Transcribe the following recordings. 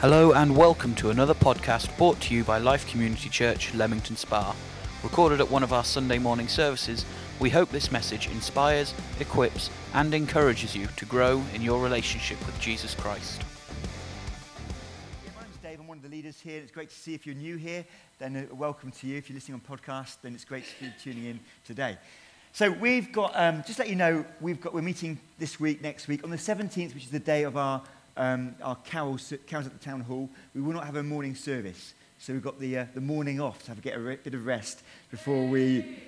Hello and welcome to another podcast brought to you by Life Community Church, Leamington Spa. Recorded at one of our Sunday morning services, we hope this message inspires, equips, and encourages you to grow in your relationship with Jesus Christ. My name's Dave. I'm one of the leaders here. It's great to see if you're new here, then uh, welcome to you. If you're listening on podcast, then it's great to be tuning in today. So we've got, um, just let you know, we've got, we're meeting this week, next week, on the 17th, which is the day of our, um, our carols, carols at the town hall. We will not have a morning service. So we've got the, uh, the morning off to have, get a re- bit of rest before we,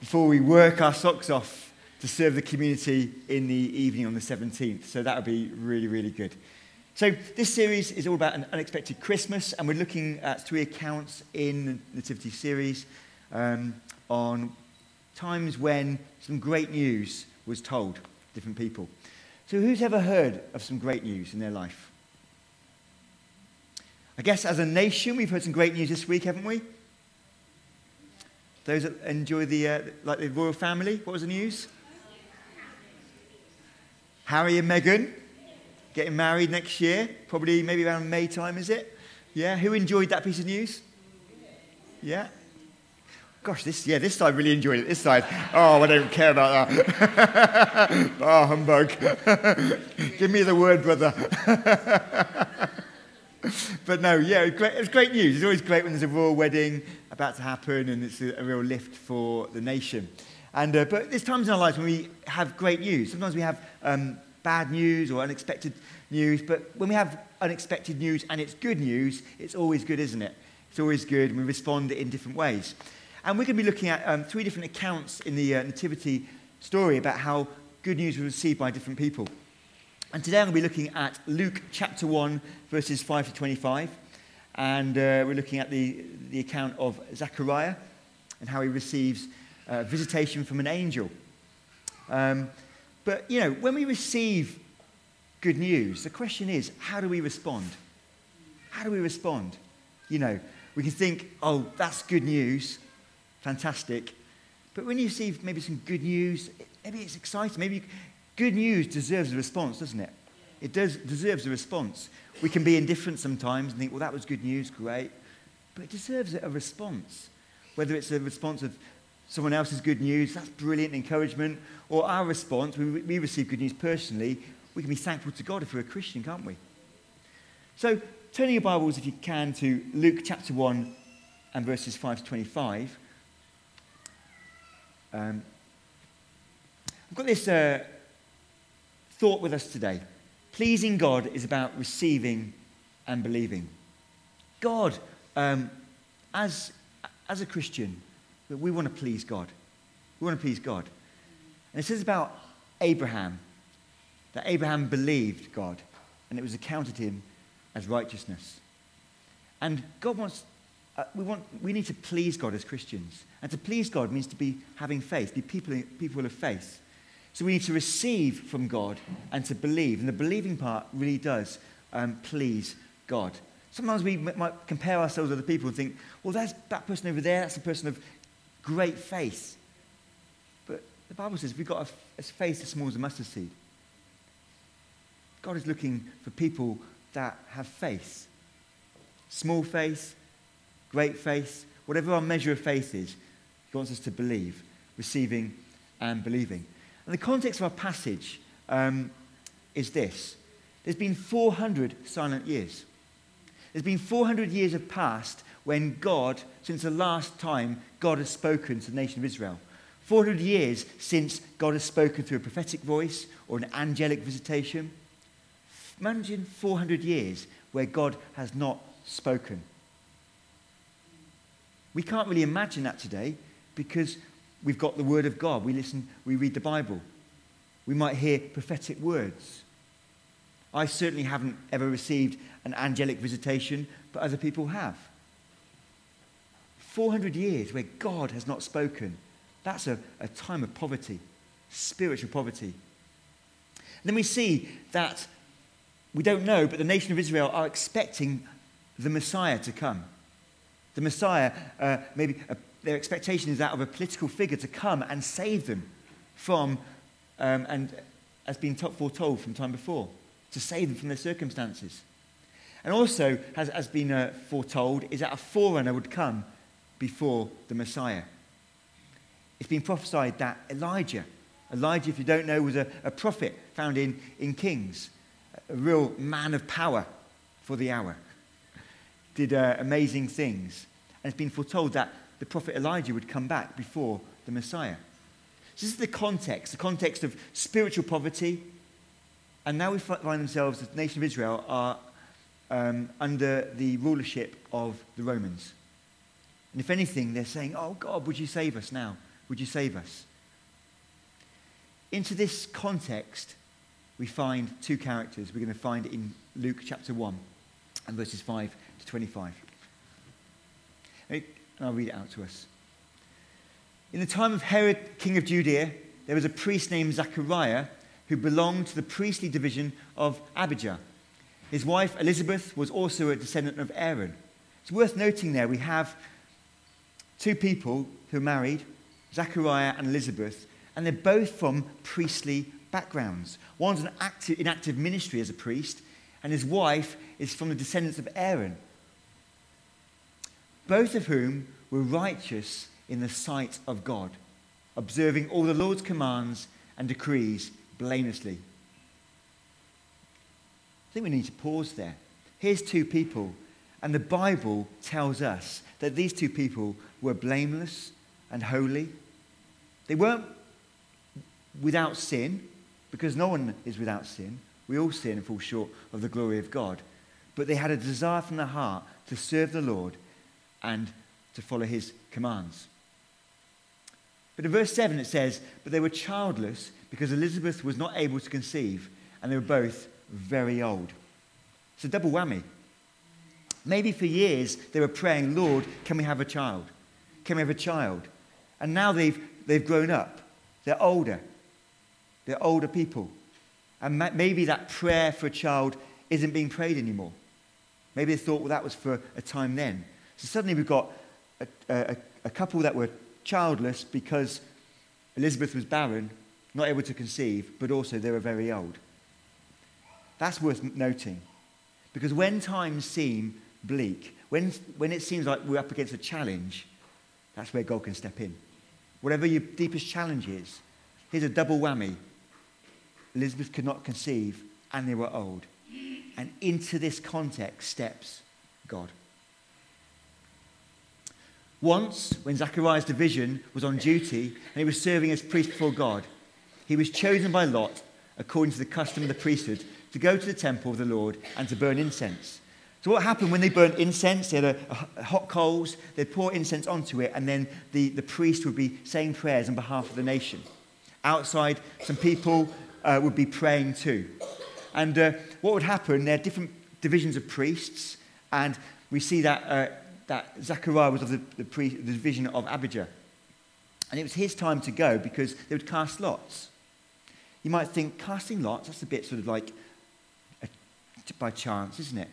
before we work our socks off to serve the community in the evening on the 17th. So that would be really, really good. So this series is all about an unexpected Christmas, and we're looking at three accounts in the Nativity series um, on times when some great news was told different people. So who's ever heard of some great news in their life? I guess as a nation, we've heard some great news this week, haven't we? Those that enjoy the, uh, like the royal family, what was the news? Harry and Meghan getting married next year, probably maybe around May time, is it? Yeah, who enjoyed that piece of news? Yeah? Gosh, this, yeah, this side really enjoyed it. This side, oh, I don't care about that. oh, humbug. Give me the word, brother. but no, yeah, it's great, it was great news. It's always great when there's a royal wedding about to happen and it's a, a real lift for the nation. And, uh, but there's times in our lives when we have great news. Sometimes we have um, bad news or unexpected news, but when we have unexpected news and it's good news, it's always good, isn't it? It's always good, and we respond in different ways. And we're going to be looking at um, three different accounts in the uh, Nativity story about how good news was received by different people. And today I'm going to be looking at Luke chapter 1, verses 5 to 25. And uh, we're looking at the, the account of Zechariah and how he receives uh, visitation from an angel. Um, but, you know, when we receive good news, the question is, how do we respond? How do we respond? You know, we can think, oh, that's good news fantastic. But when you see maybe some good news, maybe it's exciting. Maybe good news deserves a response, doesn't it? It does deserves a response. We can be indifferent sometimes and think, well, that was good news, great. But it deserves a response. Whether it's a response of someone else's good news, that's brilliant encouragement, or our response, we, we receive good news personally, we can be thankful to God if we're a Christian, can't we? So, turning your Bibles, if you can, to Luke chapter 1 and verses 5 to 25. Um, I've got this uh, thought with us today. Pleasing God is about receiving and believing. God, um, as, as a Christian, we want to please God. We want to please God. And it says about Abraham that Abraham believed God and it was accounted him as righteousness. And God wants uh, we, want, we need to please God as Christians. And to please God means to be having faith, be people, people of faith. So we need to receive from God and to believe. And the believing part really does um, please God. Sometimes we m- might compare ourselves with other people and think, well, that's that person over there, that's a person of great faith. But the Bible says we've got a, a faith as small as a mustard seed. God is looking for people that have faith. Small faith, great faith, whatever our measure of faith is, he wants us to believe, receiving and believing. And the context of our passage um, is this there's been 400 silent years. There's been 400 years have passed when God, since the last time God has spoken to the nation of Israel. 400 years since God has spoken through a prophetic voice or an angelic visitation. Imagine 400 years where God has not spoken. We can't really imagine that today because we've got the Word of God. We listen, we read the Bible. We might hear prophetic words. I certainly haven't ever received an angelic visitation, but other people have. 400 years where God has not spoken. That's a, a time of poverty, spiritual poverty. And then we see that we don't know, but the nation of Israel are expecting the Messiah to come. The Messiah, uh, maybe a, their expectation is that of a political figure to come and save them from, um, and has been foretold from time before, to save them from their circumstances. And also, has, has been uh, foretold, is that a forerunner would come before the Messiah. It's been prophesied that Elijah, Elijah, if you don't know, was a, a prophet found in, in Kings, a real man of power for the hour, did uh, amazing things. And it's been foretold that the prophet Elijah would come back before the Messiah. So this is the context, the context of spiritual poverty. And now we find themselves, the nation of Israel, are um, under the rulership of the Romans. And if anything, they're saying, Oh God, would you save us now? Would you save us? Into this context, we find two characters we're going to find it in Luke chapter 1 and verses 5 to 25. And I'll read it out to us. In the time of Herod, king of Judea, there was a priest named Zachariah who belonged to the priestly division of Abijah. His wife Elizabeth was also a descendant of Aaron. It's worth noting there we have two people who are married, Zachariah and Elizabeth, and they're both from priestly backgrounds. One's an active, in active ministry as a priest, and his wife is from the descendants of Aaron. Both of whom were righteous in the sight of God, observing all the Lord's commands and decrees blamelessly. I think we need to pause there. Here's two people, and the Bible tells us that these two people were blameless and holy. They weren't without sin, because no one is without sin. We all sin and fall short of the glory of God. But they had a desire from their heart to serve the Lord and to follow his commands. But in verse 7 it says, But they were childless because Elizabeth was not able to conceive, and they were both very old. It's a double whammy. Maybe for years they were praying, Lord, can we have a child? Can we have a child? And now they've, they've grown up. They're older. They're older people. And maybe that prayer for a child isn't being prayed anymore. Maybe they thought, well, that was for a time then. So suddenly we've got a, a, a couple that were childless because Elizabeth was barren, not able to conceive, but also they were very old. That's worth noting. Because when times seem bleak, when, when it seems like we're up against a challenge, that's where God can step in. Whatever your deepest challenge is, here's a double whammy. Elizabeth could not conceive, and they were old. And into this context steps God. Once, when Zachariah's division was on duty and he was serving as priest before God, he was chosen by Lot, according to the custom of the priesthood, to go to the temple of the Lord and to burn incense. So, what happened when they burnt incense? They had a, a hot coals, they'd pour incense onto it, and then the, the priest would be saying prayers on behalf of the nation. Outside, some people uh, would be praying too. And uh, what would happen? There are different divisions of priests, and we see that, uh, that Zechariah was of the, the, pre, the division of Abijah. And it was his time to go because they would cast lots. You might think, casting lots, that's a bit sort of like by chance, isn't it?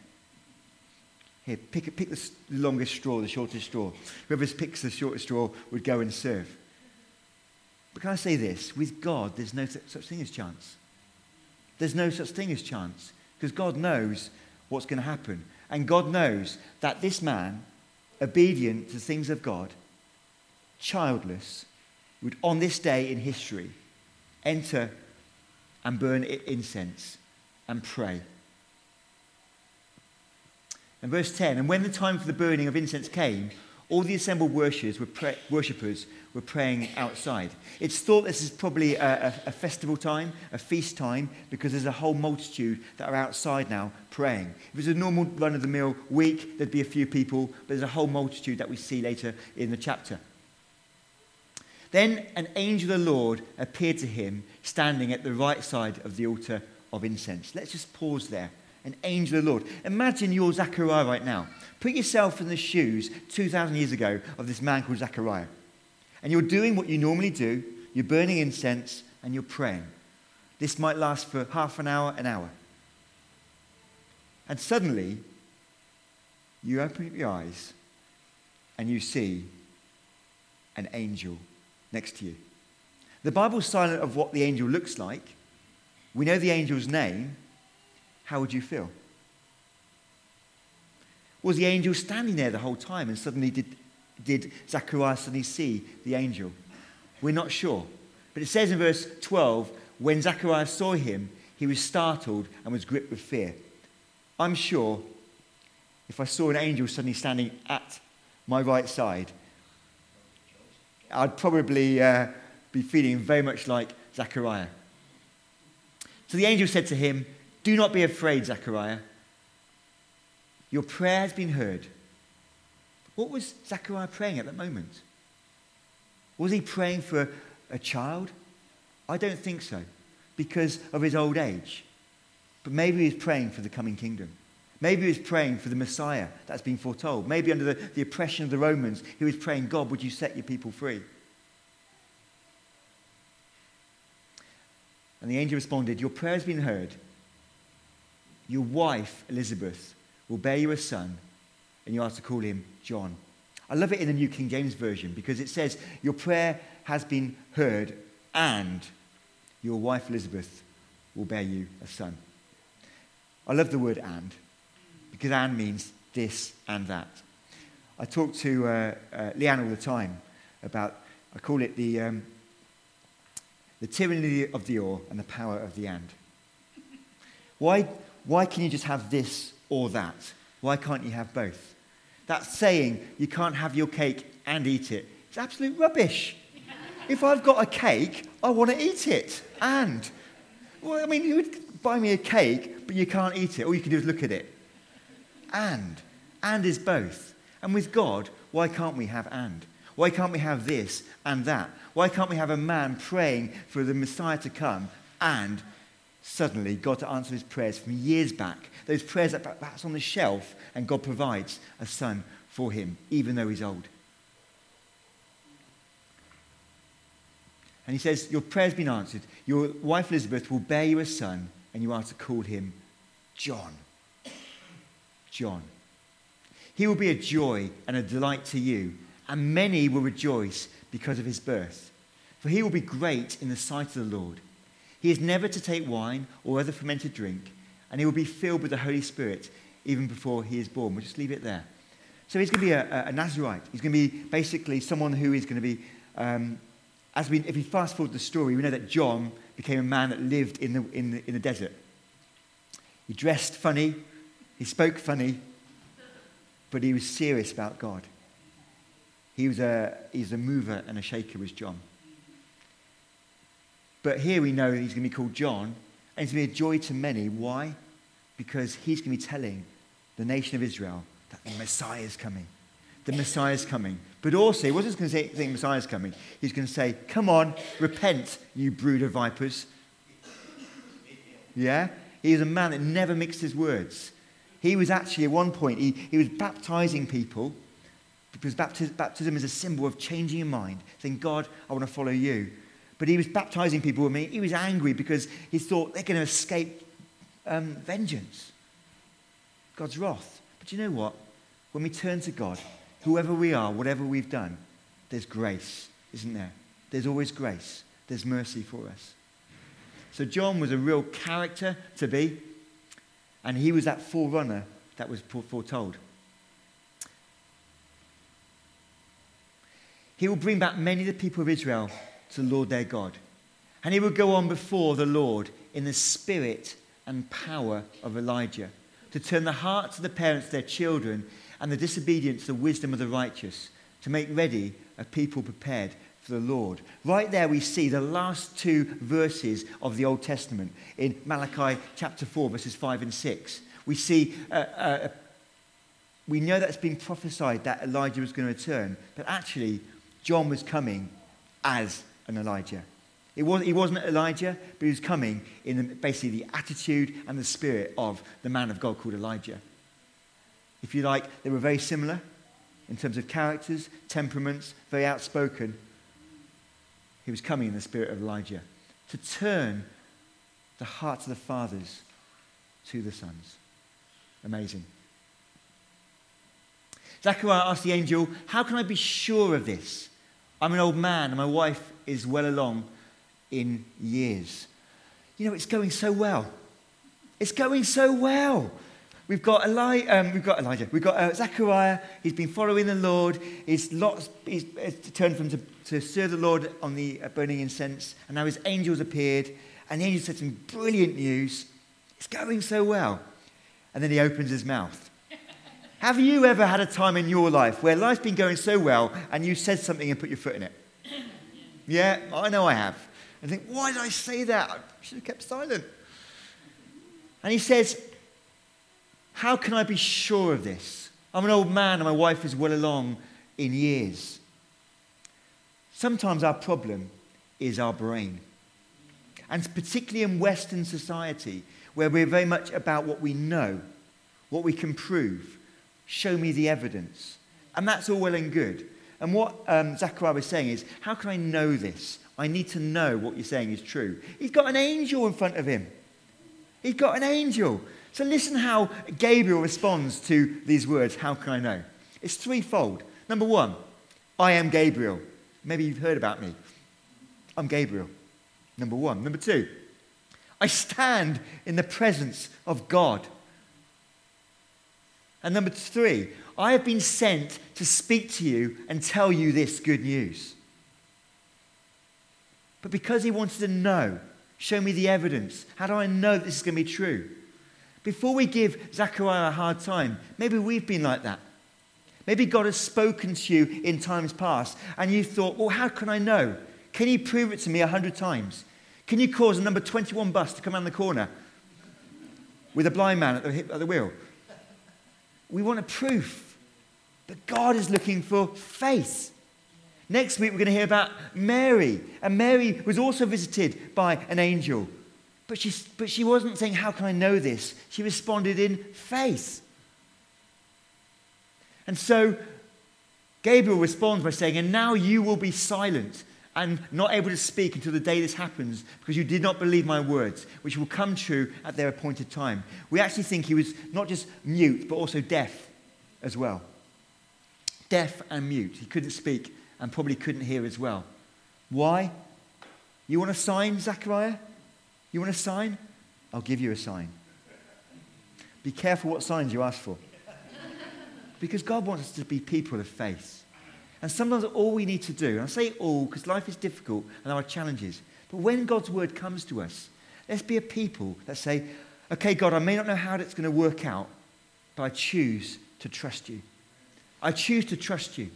Here, pick, pick the longest straw, the shortest straw. Whoever picks the shortest straw would go and serve. But can I say this? With God, there's no such thing as chance. There's no such thing as chance because God knows what's going to happen. And God knows that this man, obedient to the things of God, childless, would on this day in history enter and burn incense and pray. And verse 10 And when the time for the burning of incense came, all the assembled worshippers were, pray- worshippers were praying outside. It's thought this is probably a, a, a, festival time, a feast time, because there's a whole multitude that are outside now praying. If it was a normal run of the mill week, there'd be a few people, but there's a whole multitude that we see later in the chapter. Then an angel of the Lord appeared to him, standing at the right side of the altar of incense. Let's just pause there an angel of the Lord. Imagine you're Zechariah right now. Put yourself in the shoes 2,000 years ago of this man called Zechariah. And you're doing what you normally do you're burning incense and you're praying. This might last for half an hour, an hour. And suddenly, you open up your eyes and you see an angel next to you. The Bible's silent of what the angel looks like. We know the angel's name, how would you feel? Was the angel standing there the whole time and suddenly did, did Zachariah suddenly see the angel? We're not sure. But it says in verse 12 when Zachariah saw him, he was startled and was gripped with fear. I'm sure if I saw an angel suddenly standing at my right side, I'd probably uh, be feeling very much like Zechariah. So the angel said to him, Do not be afraid, Zechariah. Your prayer has been heard. What was Zechariah praying at that moment? Was he praying for a child? I don't think so, because of his old age. But maybe he was praying for the coming kingdom. Maybe he was praying for the Messiah that's been foretold. Maybe under the, the oppression of the Romans, he was praying, God, would you set your people free? And the angel responded, Your prayer has been heard. Your wife, Elizabeth, will bear you a son, and you are to call him John. I love it in the New King James Version because it says, Your prayer has been heard, and your wife Elizabeth will bear you a son. I love the word and because and means this and that. I talk to uh, uh, Leanne all the time about, I call it the, um, the tyranny of the or and the power of the and. Why, why can you just have this or that? Why can't you have both? That saying, you can't have your cake and eat it, it's absolute rubbish. if I've got a cake, I want to eat it. And, well, I mean, you would buy me a cake, but you can't eat it. All you can do is look at it. And. And is both. And with God, why can't we have and? Why can't we have this and that? Why can't we have a man praying for the Messiah to come and suddenly God to answer his prayers from years back? Those prayers that perhaps on the shelf and God provides a son for him, even though he's old. And he says, Your prayer's been answered. Your wife Elizabeth will bear you a son, and you are to call him John. John. He will be a joy and a delight to you, and many will rejoice because of his birth. For he will be great in the sight of the Lord. He is never to take wine or other fermented drink, and he will be filled with the Holy Spirit even before he is born. We'll just leave it there. So he's going to be a, a Nazarite. He's going to be basically someone who is going to be um, as we, if we fast forward the story, we know that John became a man that lived in the, in the, in the desert. He dressed funny, he spoke funny, but he was serious about God. He was a, he's a mover and a shaker, was John. But here we know he's going to be called John, and he's going to be a joy to many. Why? Because he's going to be telling the nation of Israel that the Messiah is coming the Messiah is coming. But also, he wasn't going to say, think Messiah is coming. He's going to say, Come on, repent, you brood of vipers. Yeah? He was a man that never mixed his words. He was actually, at one point, he, he was baptizing people because baptism, baptism is a symbol of changing your mind, saying, God, I want to follow you. But he was baptizing people with me. He was angry because he thought they're going to escape um, vengeance, God's wrath. But you know what? When we turn to God, whoever we are, whatever we've done, there's grace, isn't there? There's always grace. There's mercy for us. So John was a real character to be, and he was that forerunner that was foretold. He will bring back many of the people of Israel to the Lord their God. And he would go on before the Lord in the spirit and power of Elijah to turn the hearts of the parents to their children and the disobedience, the wisdom of the righteous, to make ready a people prepared for the Lord. Right there, we see the last two verses of the Old Testament in Malachi chapter 4, verses 5 and 6. We see, uh, uh, we know that it's been prophesied that Elijah was going to return, but actually, John was coming as an Elijah. It was, he wasn't Elijah, but he was coming in the, basically the attitude and the spirit of the man of God called Elijah. If you like, they were very similar in terms of characters, temperaments, very outspoken. He was coming in the spirit of Elijah to turn the hearts of the fathers to the sons. Amazing. Zechariah asked the angel, How can I be sure of this? I'm an old man and my wife is well along in years. You know, it's going so well. It's going so well. We've got, Eli- um, we've got Elijah. We've got uh, Zechariah. He's been following the Lord. He's, lots, he's, he's turned from to, to serve the Lord on the uh, burning incense. And now his angels appeared. And the angels said some brilliant news. It's going so well. And then he opens his mouth. Have you ever had a time in your life where life's been going so well and you said something and put your foot in it? Yeah, I know I have. I think, why did I say that? I should have kept silent. And he says, How can I be sure of this? I'm an old man and my wife is well along in years. Sometimes our problem is our brain. And particularly in Western society, where we're very much about what we know, what we can prove. Show me the evidence. And that's all well and good. And what um, Zechariah was saying is, how can I know this? I need to know what you're saying is true. He's got an angel in front of him. He's got an angel. So listen how Gabriel responds to these words, how can I know? It's threefold. Number one, I am Gabriel. Maybe you've heard about me. I'm Gabriel. Number one. Number two, I stand in the presence of God. And number three, I have been sent to speak to you and tell you this good news. But because he wanted to know, show me the evidence. How do I know this is going to be true? Before we give Zechariah a hard time, maybe we've been like that. Maybe God has spoken to you in times past and you thought, well, how can I know? Can you prove it to me a hundred times? Can you cause a number 21 bus to come around the corner with a blind man at the, at the wheel? We want a proof. But God is looking for faith. Next week, we're going to hear about Mary. And Mary was also visited by an angel. But she, but she wasn't saying, How can I know this? She responded in faith. And so Gabriel responds by saying, And now you will be silent and not able to speak until the day this happens because you did not believe my words, which will come true at their appointed time. We actually think he was not just mute, but also deaf as well. Deaf and mute. He couldn't speak and probably couldn't hear as well. Why? You want a sign, Zechariah? You want a sign? I'll give you a sign. Be careful what signs you ask for. Because God wants us to be people of faith. And sometimes all we need to do, and I say all because life is difficult and there are challenges, but when God's word comes to us, let's be a people that say, okay, God, I may not know how it's going to work out, but I choose to trust you. I choose to trust you.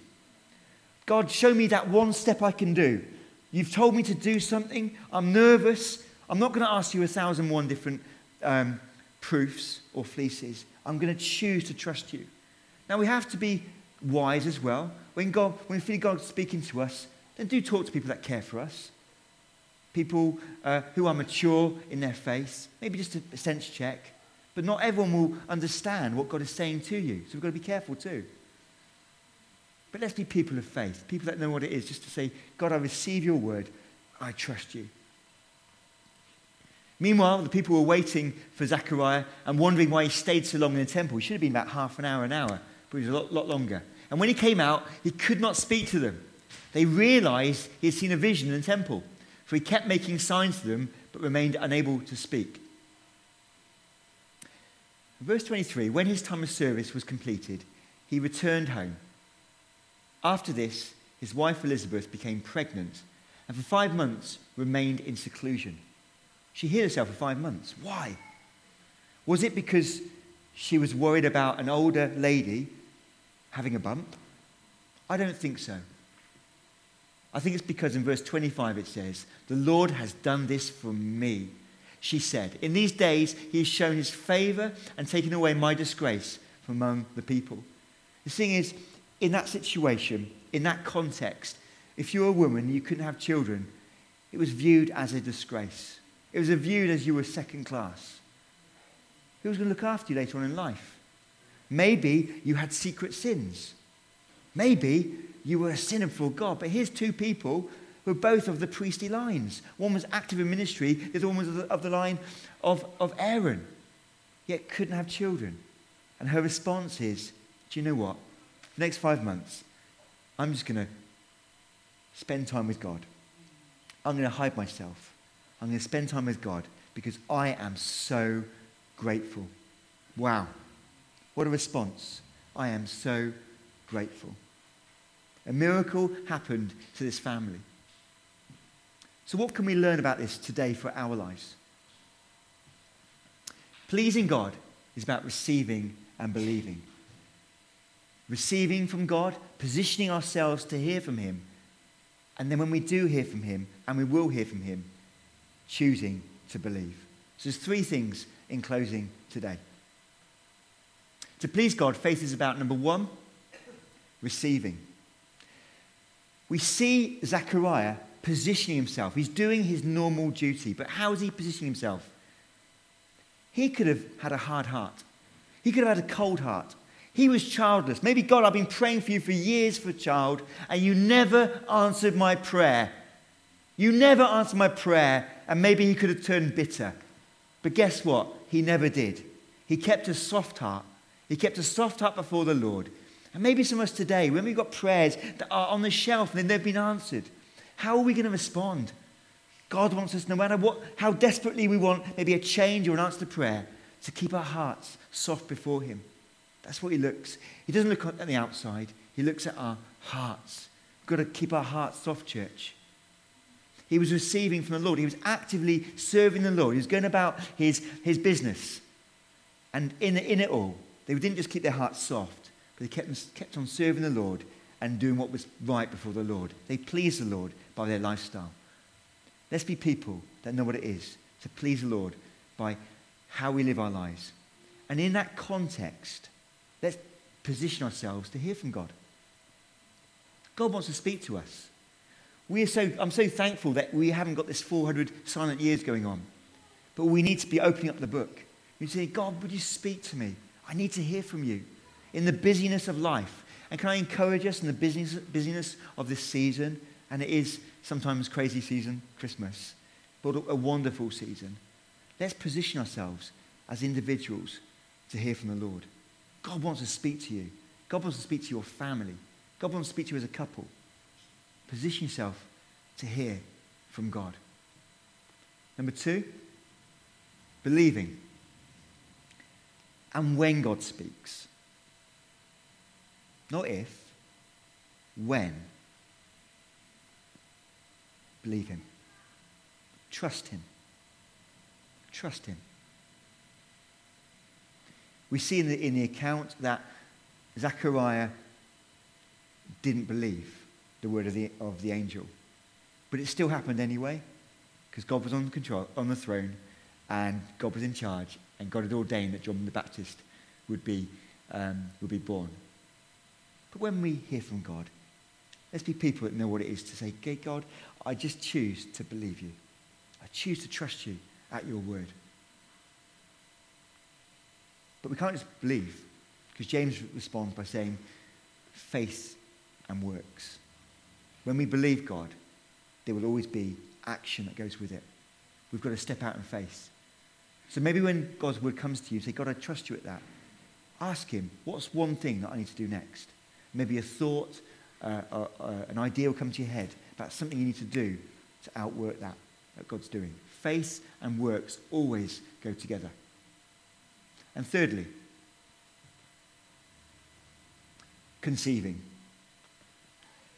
God, show me that one step I can do. You've told me to do something. I'm nervous. I'm not going to ask you a thousand one different um, proofs or fleeces. I'm going to choose to trust you. Now, we have to be wise as well. When, God, when feel God speaking to us, then do talk to people that care for us. People uh, who are mature in their faith, maybe just a sense check. But not everyone will understand what God is saying to you. So we've got to be careful too. But let's be people of faith, people that know what it is, just to say, God, I receive your word. I trust you. Meanwhile, the people were waiting for Zechariah and wondering why he stayed so long in the temple. He should have been about half an hour, an hour, but he was a lot, lot longer. And when he came out, he could not speak to them. They realized he had seen a vision in the temple, for he kept making signs to them, but remained unable to speak. Verse 23 When his time of service was completed, he returned home. After this, his wife Elizabeth became pregnant and for five months remained in seclusion. She hid herself for five months. Why? Was it because she was worried about an older lady having a bump? I don't think so. I think it's because in verse 25 it says, The Lord has done this for me. She said, In these days he has shown his favor and taken away my disgrace from among the people. The thing is, in that situation, in that context, if you were a woman, you couldn't have children, it was viewed as a disgrace. It was viewed as you were second class. Who was going to look after you later on in life? Maybe you had secret sins. Maybe you were a sinner before God. But here's two people who are both of the priestly lines. One was active in ministry, the other one was of the, of the line of, of Aaron, yet couldn't have children. And her response is, Do you know what? the next five months, I'm just going to spend time with God. I'm going to hide myself. I'm going to spend time with God because I am so grateful. Wow. What a response. I am so grateful. A miracle happened to this family. So, what can we learn about this today for our lives? Pleasing God is about receiving and believing. Receiving from God, positioning ourselves to hear from Him. And then when we do hear from Him, and we will hear from Him, choosing to believe. So there's three things in closing today. To please God, faith is about number one, receiving. We see Zechariah positioning himself. He's doing his normal duty, but how is he positioning himself? He could have had a hard heart. He could have had a cold heart. He was childless. Maybe, God, I've been praying for you for years for a child, and you never answered my prayer. You never answered my prayer, and maybe he could have turned bitter. But guess what? He never did. He kept a soft heart. He kept a soft heart before the Lord. And maybe some of us today, when we've got prayers that are on the shelf and then they've been answered, how are we going to respond? God wants us, no matter what, how desperately we want maybe a change or an answer to prayer, to keep our hearts soft before Him. That's what He looks. He doesn't look at the outside, He looks at our hearts. We've got to keep our hearts soft, church. He was receiving from the Lord. He was actively serving the Lord. He was going about his, his business. And in, in it all, they didn't just keep their hearts soft, but they kept, kept on serving the Lord and doing what was right before the Lord. They pleased the Lord by their lifestyle. Let's be people that know what it is to please the Lord by how we live our lives. And in that context, let's position ourselves to hear from God. God wants to speak to us. We are so, I'm so thankful that we haven't got this 400 silent years going on. But we need to be opening up the book. We say, God, would you speak to me? I need to hear from you in the busyness of life. And can I encourage us in the busyness, busyness of this season? And it is sometimes crazy season, Christmas, but a wonderful season. Let's position ourselves as individuals to hear from the Lord. God wants to speak to you. God wants to speak to your family. God wants to speak to you as a couple. Position yourself to hear from God. Number two, believing. And when God speaks. Not if, when. Believe Him. Trust Him. Trust Him. We see in the, in the account that Zechariah didn't believe the word of the, of the angel. But it still happened anyway, because God was on control, on the throne, and God was in charge, and God had ordained that John the Baptist would be, um, would be born. But when we hear from God, let's be people that know what it is to say, okay, God, I just choose to believe you. I choose to trust you at your word. But we can't just believe, because James responds by saying, faith and works. When we believe God, there will always be action that goes with it. We've got to step out in faith. So maybe when God's word comes to you, say, God, I trust you at that. Ask Him, what's one thing that I need to do next? Maybe a thought, uh, uh, uh, an idea will come to your head about something you need to do to outwork that that God's doing. Faith and works always go together. And thirdly, conceiving.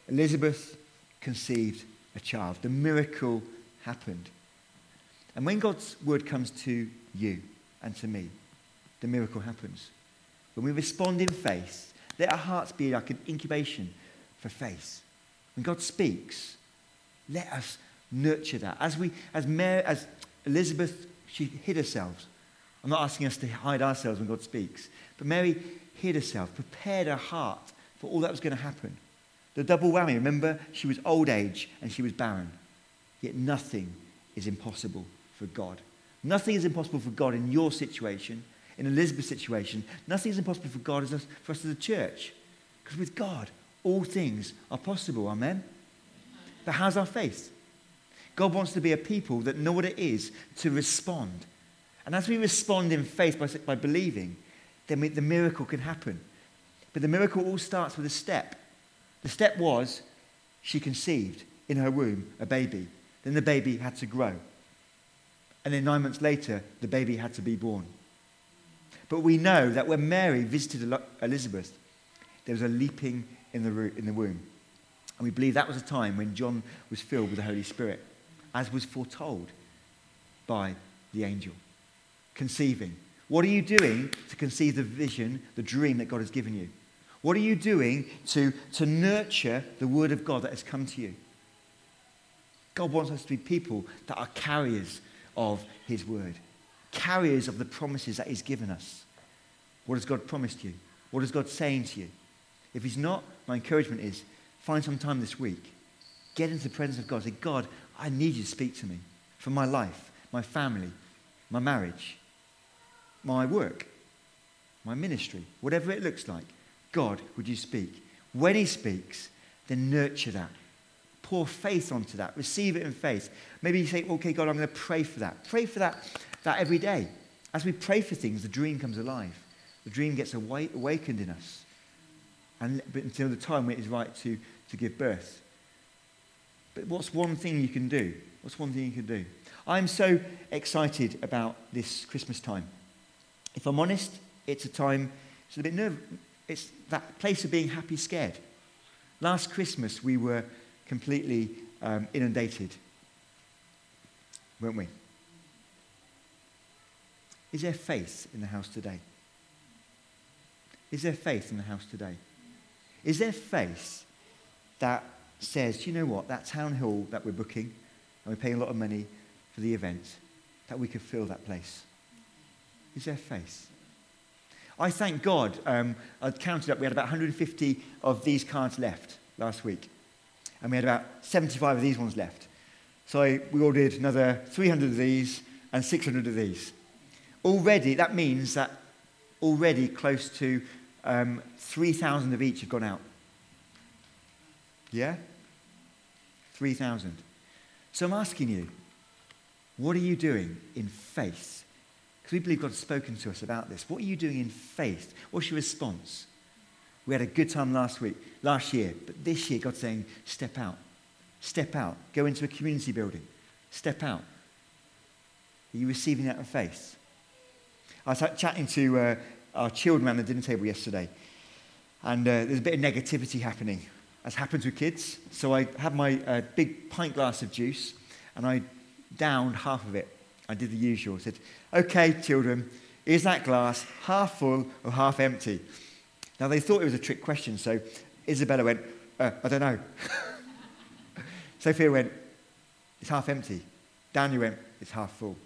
Elizabeth conceived a child. The miracle happened. And when God's word comes to you and to me, the miracle happens. When we respond in faith, let our hearts be like an incubation for faith. When God speaks, let us nurture that. As, we, as, Mary, as Elizabeth, she hid herself. I'm not asking us to hide ourselves when God speaks, but Mary hid herself, prepared her heart for all that was going to happen. The double whammy. Remember, she was old age and she was barren. Yet nothing is impossible for God. Nothing is impossible for God in your situation, in Elizabeth's situation. Nothing is impossible for God as for us as a church. Because with God, all things are possible. Amen? But how's our faith? God wants to be a people that know what it is to respond. And as we respond in faith by, by believing, then we, the miracle can happen. But the miracle all starts with a step. The step was she conceived in her womb a baby. Then the baby had to grow. And then nine months later, the baby had to be born. But we know that when Mary visited Elizabeth, there was a leaping in the, in the womb. And we believe that was a time when John was filled with the Holy Spirit, as was foretold by the angel. Conceiving. What are you doing to conceive the vision, the dream that God has given you? What are you doing to, to nurture the word of God that has come to you? God wants us to be people that are carriers of his word, carriers of the promises that he's given us. What has God promised you? What is God saying to you? If he's not, my encouragement is find some time this week. Get into the presence of God. Say, God, I need you to speak to me for my life, my family, my marriage, my work, my ministry, whatever it looks like. God, would you speak? When he speaks, then nurture that. Pour faith onto that. Receive it in faith. Maybe you say, okay, God, I'm going to pray for that. Pray for that, that every day. As we pray for things, the dream comes alive. The dream gets awakened in us and until the time when it is right to, to give birth. But what's one thing you can do? What's one thing you can do? I'm so excited about this Christmas time. If I'm honest, it's a time, it's a bit nervous. It's that place of being happy, scared. Last Christmas, we were completely um, inundated, weren't we? Is there faith in the house today? Is there faith in the house today? Is there faith that says, you know what, that town hall that we're booking, and we're paying a lot of money for the event, that we could fill that place? Is there faith? I thank God. Um, I counted up, we had about 150 of these cards left last week. And we had about 75 of these ones left. So we ordered another 300 of these and 600 of these. Already, that means that already close to um, 3,000 of each have gone out. Yeah? 3,000. So I'm asking you, what are you doing in faith? Because we believe God's spoken to us about this. What are you doing in faith? What's your response? We had a good time last week, last year, but this year God's saying, step out. Step out. Go into a community building. Step out. Are you receiving that in faith? I was chatting to uh, our children around the dinner table yesterday. And uh, there's a bit of negativity happening, as happens with kids. So I had my uh, big pint glass of juice and I downed half of it. I did the usual. I said, okay, children, is that glass half full or half empty? Now, they thought it was a trick question, so Isabella went, uh, I don't know. Sophia went, it's half empty. Daniel went, it's half full.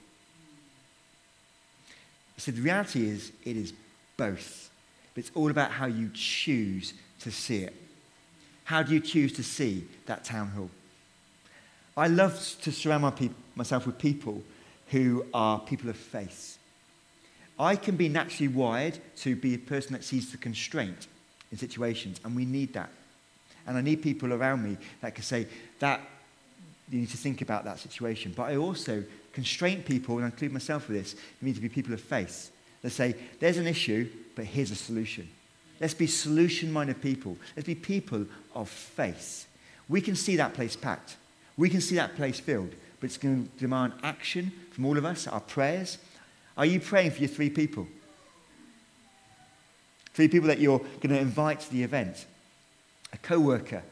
Said, the reality is, it is both. But it's all about how you choose to see it. How do you choose to see that town hall? I love to surround my pe- myself with people who are people of faith. I can be naturally wired to be a person that sees the constraint in situations, and we need that. And I need people around me that can say, that you need to think about that situation. But I also constrain people, and I include myself with this, you need to be people of faith. They say, there's an issue, but here's a solution. Let's be solution minded people. Let's be people of faith. We can see that place packed. We can see that place filled, but it's going to demand action from all of us, our prayers. Are you praying for your three people? Three people that you're going to invite to the event a co worker,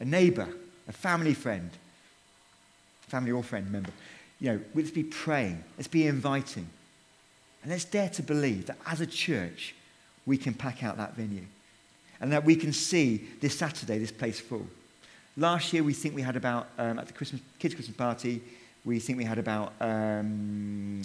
a neighbor, a family friend, family or friend member. You know, let's be praying, let's be inviting. And let's dare to believe that as a church, we can pack out that venue and that we can see this Saturday this place full. Last year, we think we had about, um, at the Christmas, kids' Christmas party, we think we had about, um,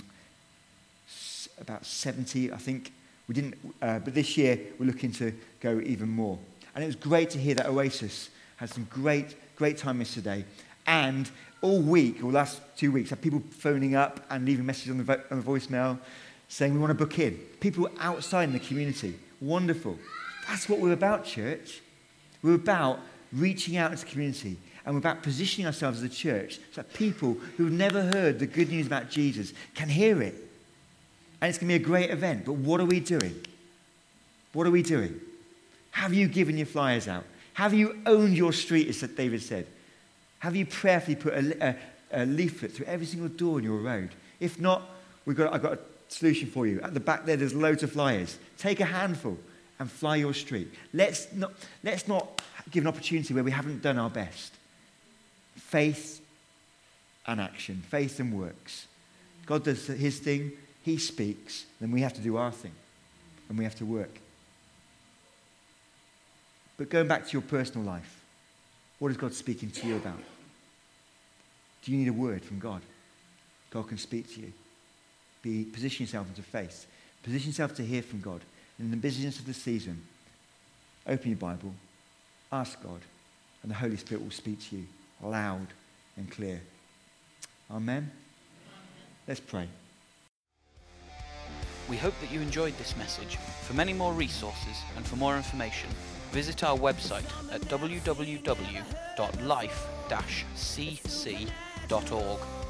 about 70, I think. We didn't, uh, but this year, we're looking to go even more. And it was great to hear that Oasis had some great, great time yesterday. And all week, or last two weeks, had people phoning up and leaving messages on the, vo- on the voicemail saying we want to book in. People outside in the community. Wonderful. That's what we're about, church. We're about reaching out into the community and we're about positioning ourselves as a church so that people who've never heard the good news about Jesus can hear it. And it's going to be a great event. But what are we doing? What are we doing? Have you given your flyers out? Have you owned your street, as David said? Have you prayerfully put a, a, a leaflet through every single door in your road? If not, we've got, I've got a solution for you. At the back there, there's loads of flyers. Take a handful and fly your street. Let's not, let's not give an opportunity where we haven't done our best. Faith and action, faith and works. God does his thing, he speaks, then we have to do our thing, and we have to work. But going back to your personal life, what is God speaking to you about? Do you need a word from God? God can speak to you. Be, position yourself into faith. Position yourself to hear from God. And in the busyness of the season, open your Bible, ask God, and the Holy Spirit will speak to you loud and clear. Amen. Let's pray. We hope that you enjoyed this message. For many more resources and for more information, visit our website at www.life-cc.org